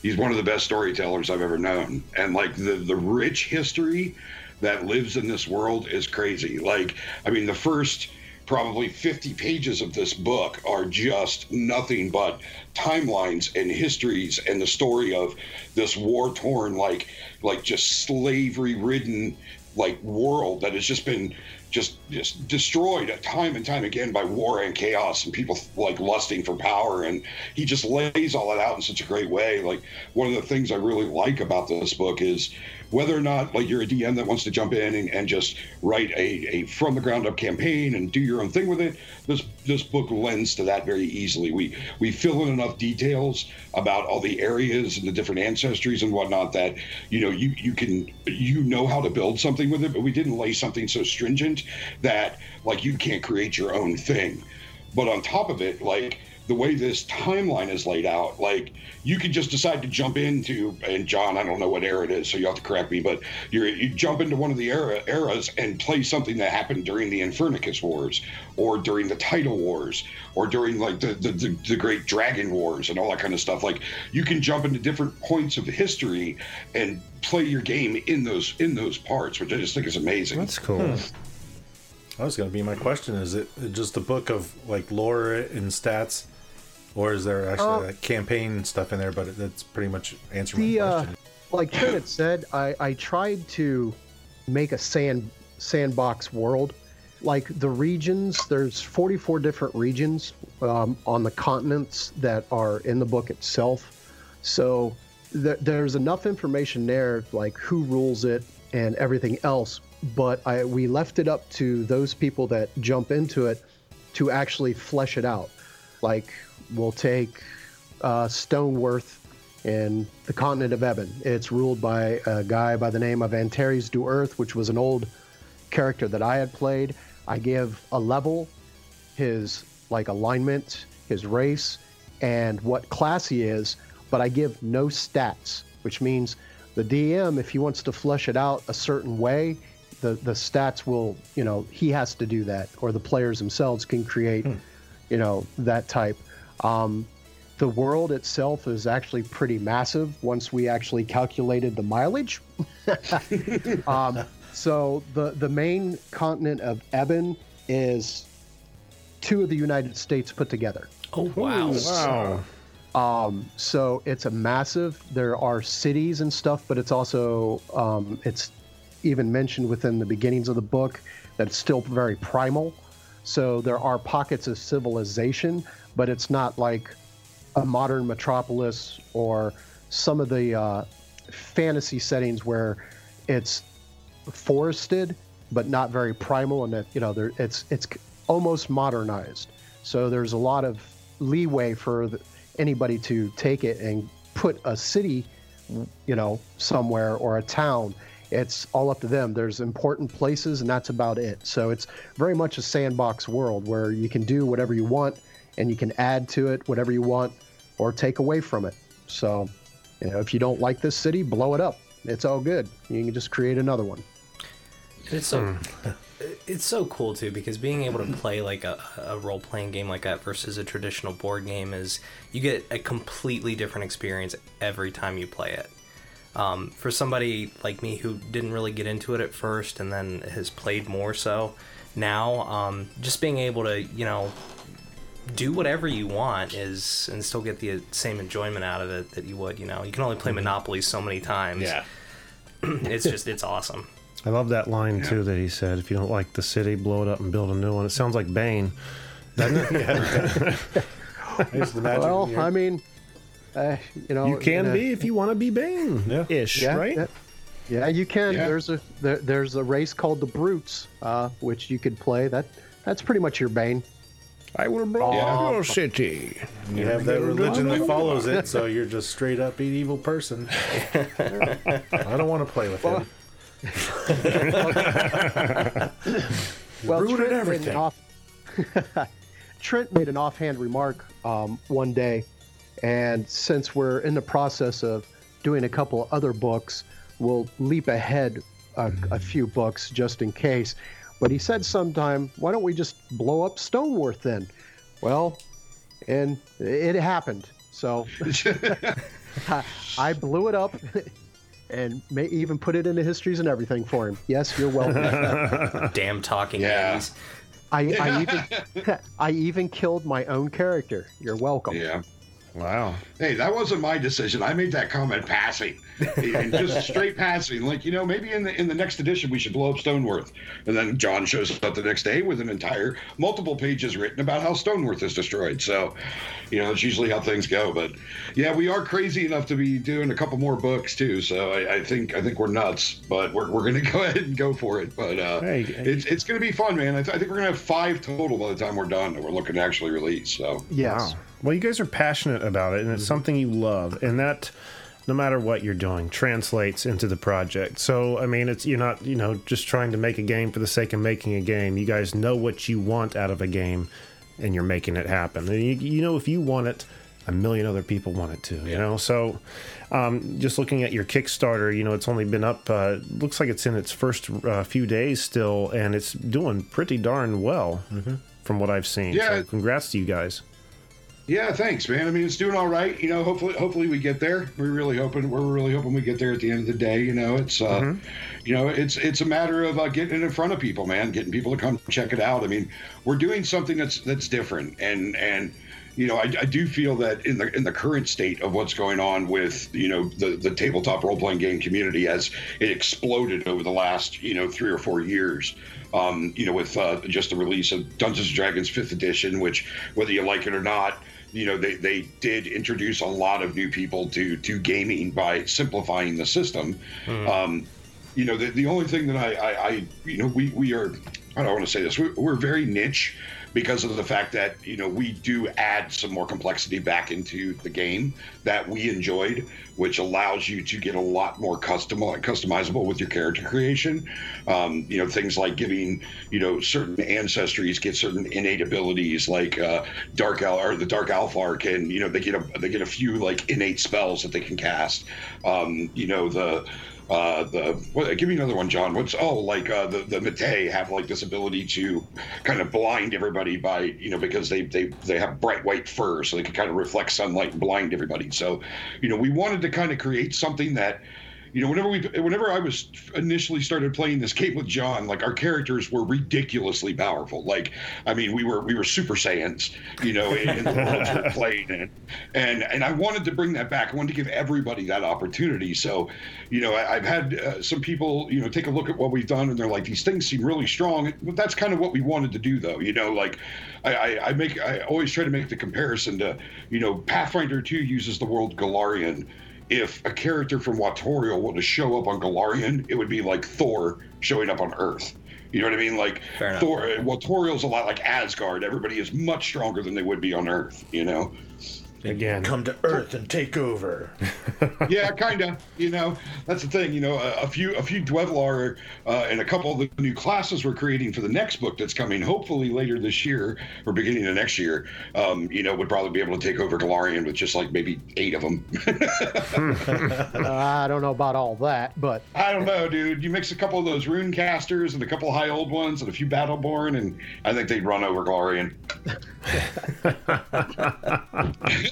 he's one of the best storytellers I've ever known. And like the the rich history that lives in this world is crazy. Like, I mean, the first probably 50 pages of this book are just nothing but timelines and histories and the story of this war torn like like just slavery ridden like world that has just been just just destroyed time and time again by war and chaos and people like lusting for power. And he just lays all that out in such a great way. Like one of the things i really like about this book is whether or not like you're a dm that wants to jump in and, and just write a, a from the ground up campaign and do your own thing with it this this book lends to that very easily. We we fill in enough details about all the areas and the different ancestries and whatnot that you know you you can you know how to build something with it but we didn't lay something so stringent that like you can't create your own thing. But on top of it like the way this timeline is laid out like you could just decide to jump into and john i don't know what era it is so you have to correct me but you're you jump into one of the era eras and play something that happened during the infernicus wars or during the title wars or during like the, the the the great dragon wars and all that kind of stuff like you can jump into different points of history and play your game in those in those parts which i just think is amazing That's cool. Hmm. That was going to be my question. Is it just a book of like lore and stats, or is there actually Uh, campaign stuff in there? But that's pretty much answering The my uh, question. like Trent said, I, I tried to make a sand sandbox world. like the regions, there's 44 different regions um, on the continents that are in the book itself. So th- there's enough information there, like who rules it and everything else. But I, we left it up to those people that jump into it to actually flesh it out. Like we'll take uh, Stoneworth in the continent of Ebon. It's ruled by a guy by the name of Antares du Earth, which was an old character that I had played. I give a level, his like alignment, his race, and what class he is, but I give no stats, which means the DM, if he wants to flesh it out a certain way, the, the stats will, you know, he has to do that, or the players themselves can create, you know, that type. Um, the world itself is actually pretty massive once we actually calculated the mileage. um, so the the main continent of Eben is two of the United States put together. Oh wow! Wow. Um, so it's a massive. There are cities and stuff, but it's also um, it's even mentioned within the beginnings of the book that it's still very primal. So there are pockets of civilization, but it's not like a modern metropolis or some of the uh, fantasy settings where it's forested but not very primal, and that you know there it's it's almost modernized. So there's a lot of leeway for the, anybody to take it and put a city, you know, somewhere or a town. It's all up to them. There's important places, and that's about it. So it's very much a sandbox world where you can do whatever you want, and you can add to it whatever you want, or take away from it. So, you know, if you don't like this city, blow it up. It's all good. You can just create another one. It's so it's so cool too because being able to play like a, a role playing game like that versus a traditional board game is you get a completely different experience every time you play it. Um, for somebody like me who didn't really get into it at first and then has played more so now, um, just being able to you know do whatever you want is and still get the same enjoyment out of it that you would you know you can only play Monopoly so many times. Yeah. it's just it's awesome. I love that line too that he said, "If you don't like the city, blow it up and build a new one." It sounds like Bane, doesn't it? It's the magic. Well, I mean, uh, you know, you can in a- be if you want to be Bane, Yeah. ish, Yeah, right? yeah. Yeah, you can. Yeah. There's a there, there's a race called the Brutes, uh, which you could play. That that's pretty much your bane. I will blow Yeah. up your city. You have that religion that follows it, so you're just straight up an evil person. I don't want to play with him. Well, ruined Trent made, everything. an off, Trent made an offhand remark um, one day, and since we're in the process of doing a couple other books, we'll leap ahead a, a few books just in case. But he said sometime, why don't we just blow up Stoneworth then? Well, and it happened. So I blew it up and may even put it into histories and everything for him. Yes, you're welcome. Damn talking Yeah. Yankees. I, I even I even killed my own character. You're welcome. Yeah. Wow. Hey, that wasn't my decision. I made that comment passing, and just straight passing. Like you know, maybe in the in the next edition we should blow up Stoneworth. And then John shows up the next day with an entire multiple pages written about how Stoneworth is destroyed. So, you know, that's usually how things go. But yeah, we are crazy enough to be doing a couple more books too. So I, I think I think we're nuts, but we're, we're gonna go ahead and go for it. But uh, Hey, it's it's gonna be fun, man. I, th- I think we're gonna have five total by the time we're done that we're looking to actually release. So Yes. Wow. Well, you guys are passionate about it, and it's something you love, and that, no matter what you're doing, translates into the project. So, I mean, it's you're not, you know, just trying to make a game for the sake of making a game. You guys know what you want out of a game, and you're making it happen. And you, you know, if you want it, a million other people want it too. You know, so. Um, just looking at your Kickstarter, you know, it's only been up. Uh, looks like it's in its first uh, few days still, and it's doing pretty darn well from what I've seen. Yeah. So, congrats to you guys. Yeah, thanks, man. I mean, it's doing all right. You know, hopefully, hopefully we get there. We're really hoping. We're really hoping we get there at the end of the day. You know, it's, uh, you know, it's it's a matter of uh, getting it in front of people, man. Getting people to come check it out. I mean, we're doing something that's that's different, and and you know, I, I do feel that in the in the current state of what's going on with you know the the tabletop role playing game community as it exploded over the last you know three or four years. Um, you know, with uh, just the release of Dungeons and Dragons Fifth Edition, which whether you like it or not, you know they, they did introduce a lot of new people to to gaming by simplifying the system. Um, you know, the, the only thing that I, I, I, you know, we, we are, I don't want to say this, we're, we're very niche because of the fact that, you know, we do add some more complexity back into the game that we enjoyed, which allows you to get a lot more custom, customizable with your character creation. Um, you know, things like giving, you know, certain ancestries get certain innate abilities like uh, Dark Al or the Dark Alfar can, you know, they get a, they get a few like innate spells that they can cast. Um, you know, the, uh, the what, give me another one, John. What's oh like uh, the the Mate have like this ability to kind of blind everybody by you know because they they they have bright white fur so they can kind of reflect sunlight and blind everybody. So you know we wanted to kind of create something that you know, whenever we, whenever I was initially started playing this game with John, like our characters were ridiculously powerful. Like, I mean, we were we were Super Saiyans, you know, in, in the worlds we we're in, and and I wanted to bring that back. I wanted to give everybody that opportunity. So, you know, I, I've had uh, some people, you know, take a look at what we've done, and they're like, these things seem really strong. But that's kind of what we wanted to do, though. You know, like I, I, I make I always try to make the comparison to, you know, Pathfinder Two uses the word Golarion if a character from Watorial were to show up on Golarion, it would be like Thor showing up on Earth. You know what I mean? Like enough. Thor, uh, Watorial's a lot like Asgard. Everybody is much stronger than they would be on Earth. You know? Again, Come to Earth and take over. yeah, kind of. You know, that's the thing. You know, a, a few a few Dwevalar uh, and a couple of the new classes we're creating for the next book that's coming, hopefully later this year or beginning of next year. Um, you know, would probably be able to take over Golarion with just like maybe eight of them. Uh, I don't know about all that, but I don't know, dude. You mix a couple of those rune casters and a couple of high old ones and a few battleborn, and I think they'd run over Golarion.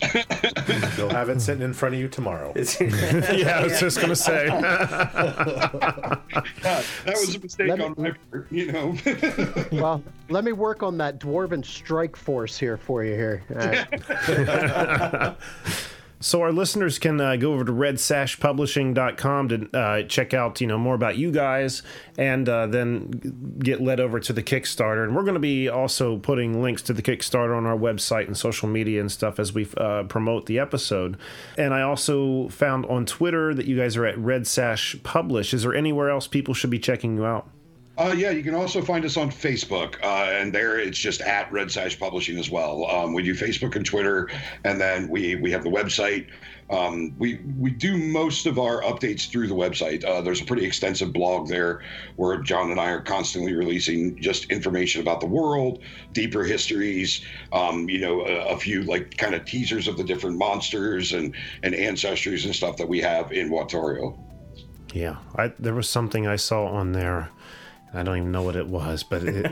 You'll have it sitting in front of you tomorrow. yeah, I was just gonna say. that was a mistake me- on my part, you know. well, let me work on that dwarven strike force here for you here. So our listeners can uh, go over to redsashpublishing.com to uh, check out, you know, more about you guys, and uh, then get led over to the Kickstarter. And we're going to be also putting links to the Kickstarter on our website and social media and stuff as we uh, promote the episode. And I also found on Twitter that you guys are at Red Publish. Is there anywhere else people should be checking you out? Uh, yeah, you can also find us on Facebook, uh, and there it's just at Red Sash Publishing as well. Um, we do Facebook and Twitter, and then we we have the website. Um, we we do most of our updates through the website. Uh, there's a pretty extensive blog there where John and I are constantly releasing just information about the world, deeper histories, um, you know, a, a few like kind of teasers of the different monsters and and ancestries and stuff that we have in Watorial. Yeah, I, there was something I saw on there. I don't even know what it was, but it,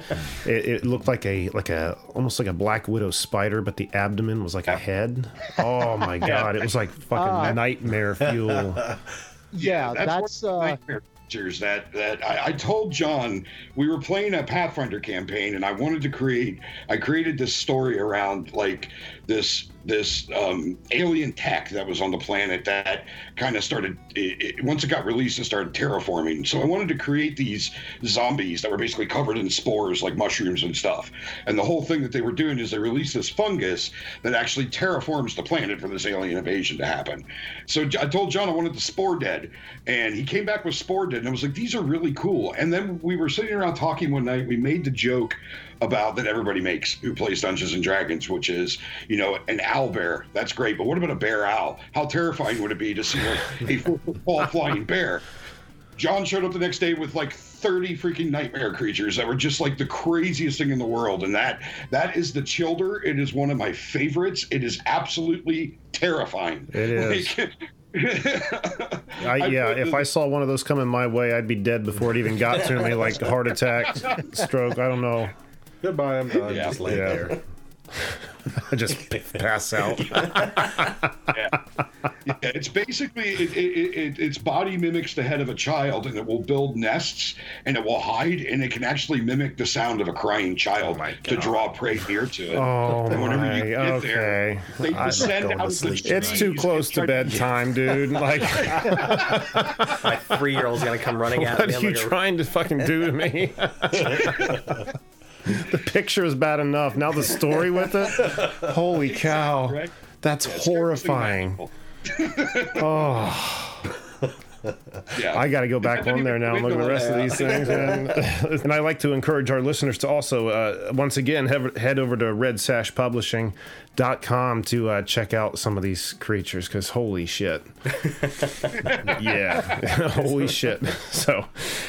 it, it looked like a like a almost like a black widow spider, but the abdomen was like a head. Oh my god! It was like fucking Ah. nightmare fuel. yeah, that's, one of the uh, nightmare features that that I, I told John we were playing a Pathfinder campaign, and I wanted to create. I created this story around like this this um, alien tech that was on the planet that kind of started it, it, once it got released, it started terraforming. So I wanted to create these zombies that were basically covered in spores like mushrooms and stuff. And the whole thing that they were doing is they released this fungus that actually terraforms the planet for this alien invasion to happen. So I told John I wanted the spore dead, and he came back with spore dead, and I was like, these are really cool. And then we were sitting around talking one night. We made the joke about that everybody makes who plays Dungeons and Dragons, which is, you know, an owl bear. That's great, but what about a bear owl? How terrifying would it be to see like a four foot tall flying bear? John showed up the next day with like 30 freaking nightmare creatures that were just like the craziest thing in the world. And that that is the Childer. It is one of my favorites. It is absolutely terrifying. It is. Like, I, yeah, if I saw one of those coming my way, I'd be dead before it even got to me, like heart attack, stroke. I don't know. Goodbye, I'm done. Yeah. Just lay Yeah. there. just pass out. yeah. yeah, it's basically it, it, it, its body mimics the head of a child, and it will build nests, and it will hide, and it can actually mimic the sound of a crying child oh to draw prey near to it. Oh and whenever my, you get okay. there, they I- descend out of the It's too close to try bedtime, dude. Like, My three year old's gonna come running at what me. are you gonna go, trying to fucking do to me? the picture is bad enough. Now the story with it. Holy cow, that's horrifying. Oh. Yeah. I got to go back on there now and look at the rest of these things. And, and I like to encourage our listeners to also, uh, once again, head, head over to redsashpublishing.com to uh, check out some of these creatures because holy shit. yeah. holy shit. So,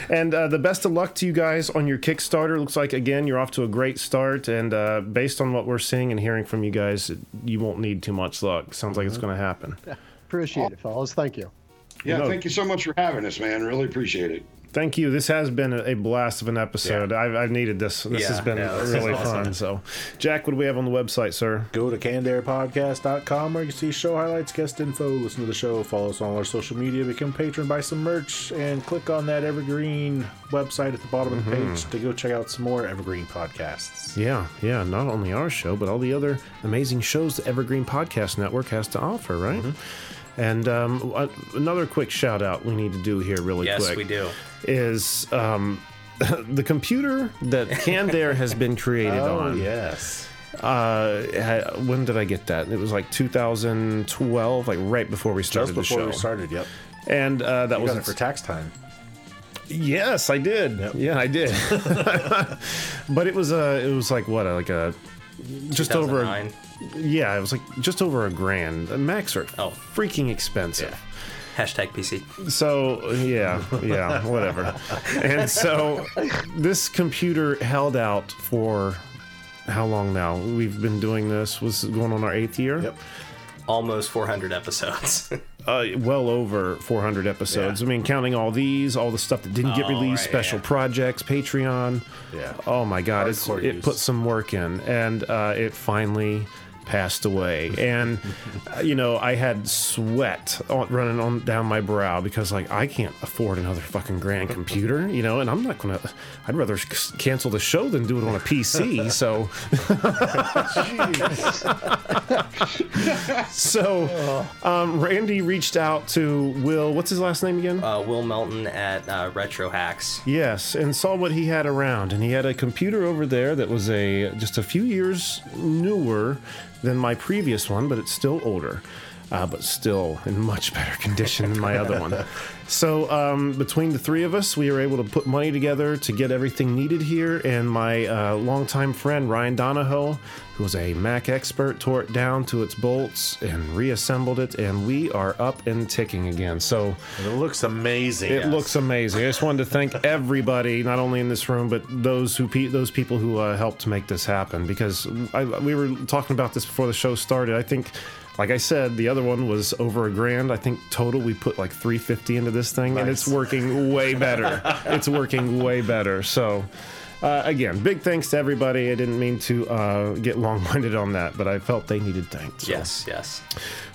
and uh, the best of luck to you guys on your Kickstarter. Looks like, again, you're off to a great start. And uh, based on what we're seeing and hearing from you guys, you won't need too much luck. Sounds like it's going to happen. Appreciate it, fellas. Thank you. Yeah, You thank you so much for having us, man. Really appreciate it. Thank you. This has been a a blast of an episode. I've, I've needed this. This Yeah, has been yeah, this really awesome. fun. So, Jack, what do we have on the website, sir? Go to cannedairpodcast.com where you can see show highlights, guest info, listen to the show, follow us on all our social media, become a patron, buy some merch, and click on that Evergreen website at the bottom of the Mm-hmm. page to go check out some more Evergreen podcasts. Yeah, yeah. Not only our show, but all the other amazing shows the Evergreen Podcast Network has to offer, right? And um, another quick shout out we need to do here, really Yes, quick. we do. Is um, the computer that Canned has been created Oh, on? yes. Uh, when did I get that? It was like 2012, like right before we started Just the before show. we started, yep. And uh, that You was got it for tax time. Yes, I did. Yeah, I did. but it was uh it was like what, like a just over a, Yeah, it was like just over a grand. Macs are Oh. freaking expensive. Hashtag PC. So yeah, yeah, whatever. And so this computer held out for how long now? We've been doing this. Was going on our eighth year. Yep. Almost 400 episodes. uh, well over 400 episodes. I mean, counting all these, all the stuff that didn't get Oh, released, right, special yeah. projects, Patreon. Yeah. Oh my God, it's, it put some work in, and uh, it finally passed away. And uh, you know, I had sweat on, running on down my brow because like I can't afford another fucking grand computer, you know, and I'm not gonna. I'd rather c- cancel the show than do it on a PC. So. so, um, Randy reached out to Will. What's his last name again? Uh, Will Melton at uh, Retro Hacks. Yes, and saw what he had around, and he had a computer over there that was a just a few years newer than my previous one, but it's still older, uh, but still in much better condition than my other one. So um, between the three of us, we were able to put money together to get everything needed here, and my uh, longtime friend Ryan Donahoe, who was a Mac expert, tore it down to its bolts and reassembled it, and we are up and ticking again. So. It looks amazing. It looks amazing. I just wanted to thank everybody, not only in this room, but those who pe- those people who uh, helped to make this happen. Because I, we were talking about this before the show started. I think, like I said, the other one was over a grand. I think total we put like three fifty into this thing, and it's working way better. it's working way better. So. Uh, again, big thanks to everybody. I didn't mean to uh, get long-winded on that, but I felt they needed thanks. So. Yes, yes.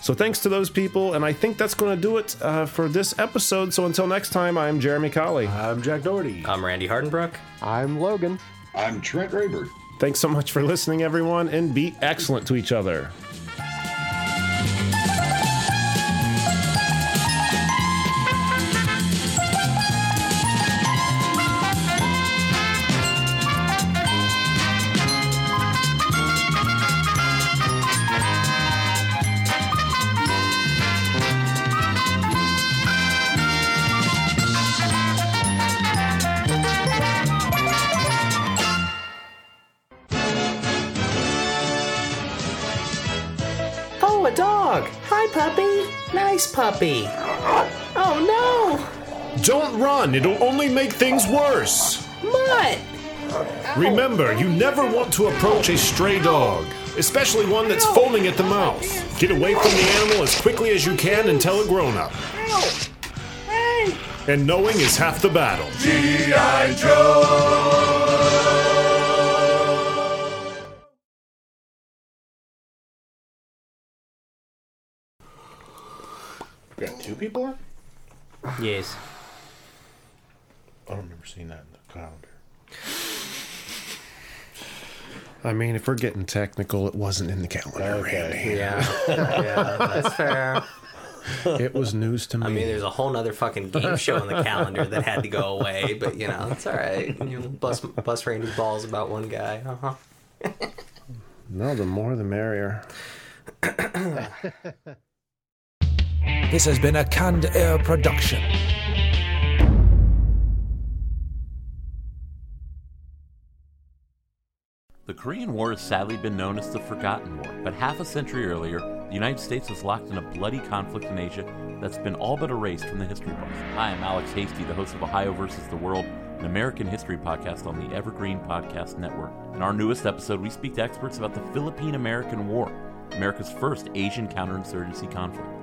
So thanks to those people, and I think that's going to do it uh, for this episode. So until next time, I'm Jeremy Colley. I'm Jack Doherty. I'm Randy Hardenbrook. I'm Logan. I'm Trent Raber. Thanks so much for listening, everyone, and be excellent to each other. Puppy. Oh, no! Don't run, it'll only make things worse. no. Mutt. Remember, you never want to approach a stray dog, especially one that's foaming at the mouth. Get away from the animal as quickly as you can and tell a grown up. Hey. And knowing is half the battle. G.I. Joe! Got two people on? Yes. I don't remember seeing that in the calendar. I mean, if we're getting technical, it wasn't in the calendar. Randy. Yeah. yeah, that's fair. It was news to me. I mean, there's a whole nother fucking game show in the calendar that had to go away, but you know, it's all right. You know, bust, bust Randy's balls about one guy. Uh-huh. no, the more the merrier. This has been a Canned Air production. The Korean War has sadly been known as the Forgotten War, but half a century earlier, the United States was locked in a bloody conflict in Asia that's been all but erased from the history books. Hi, I'm Alex Hasty, the host of Ohio versus the World, an American history podcast on the Evergreen Podcast Network. In our newest episode, we speak to experts about the Philippine American War, America's first Asian counterinsurgency conflict.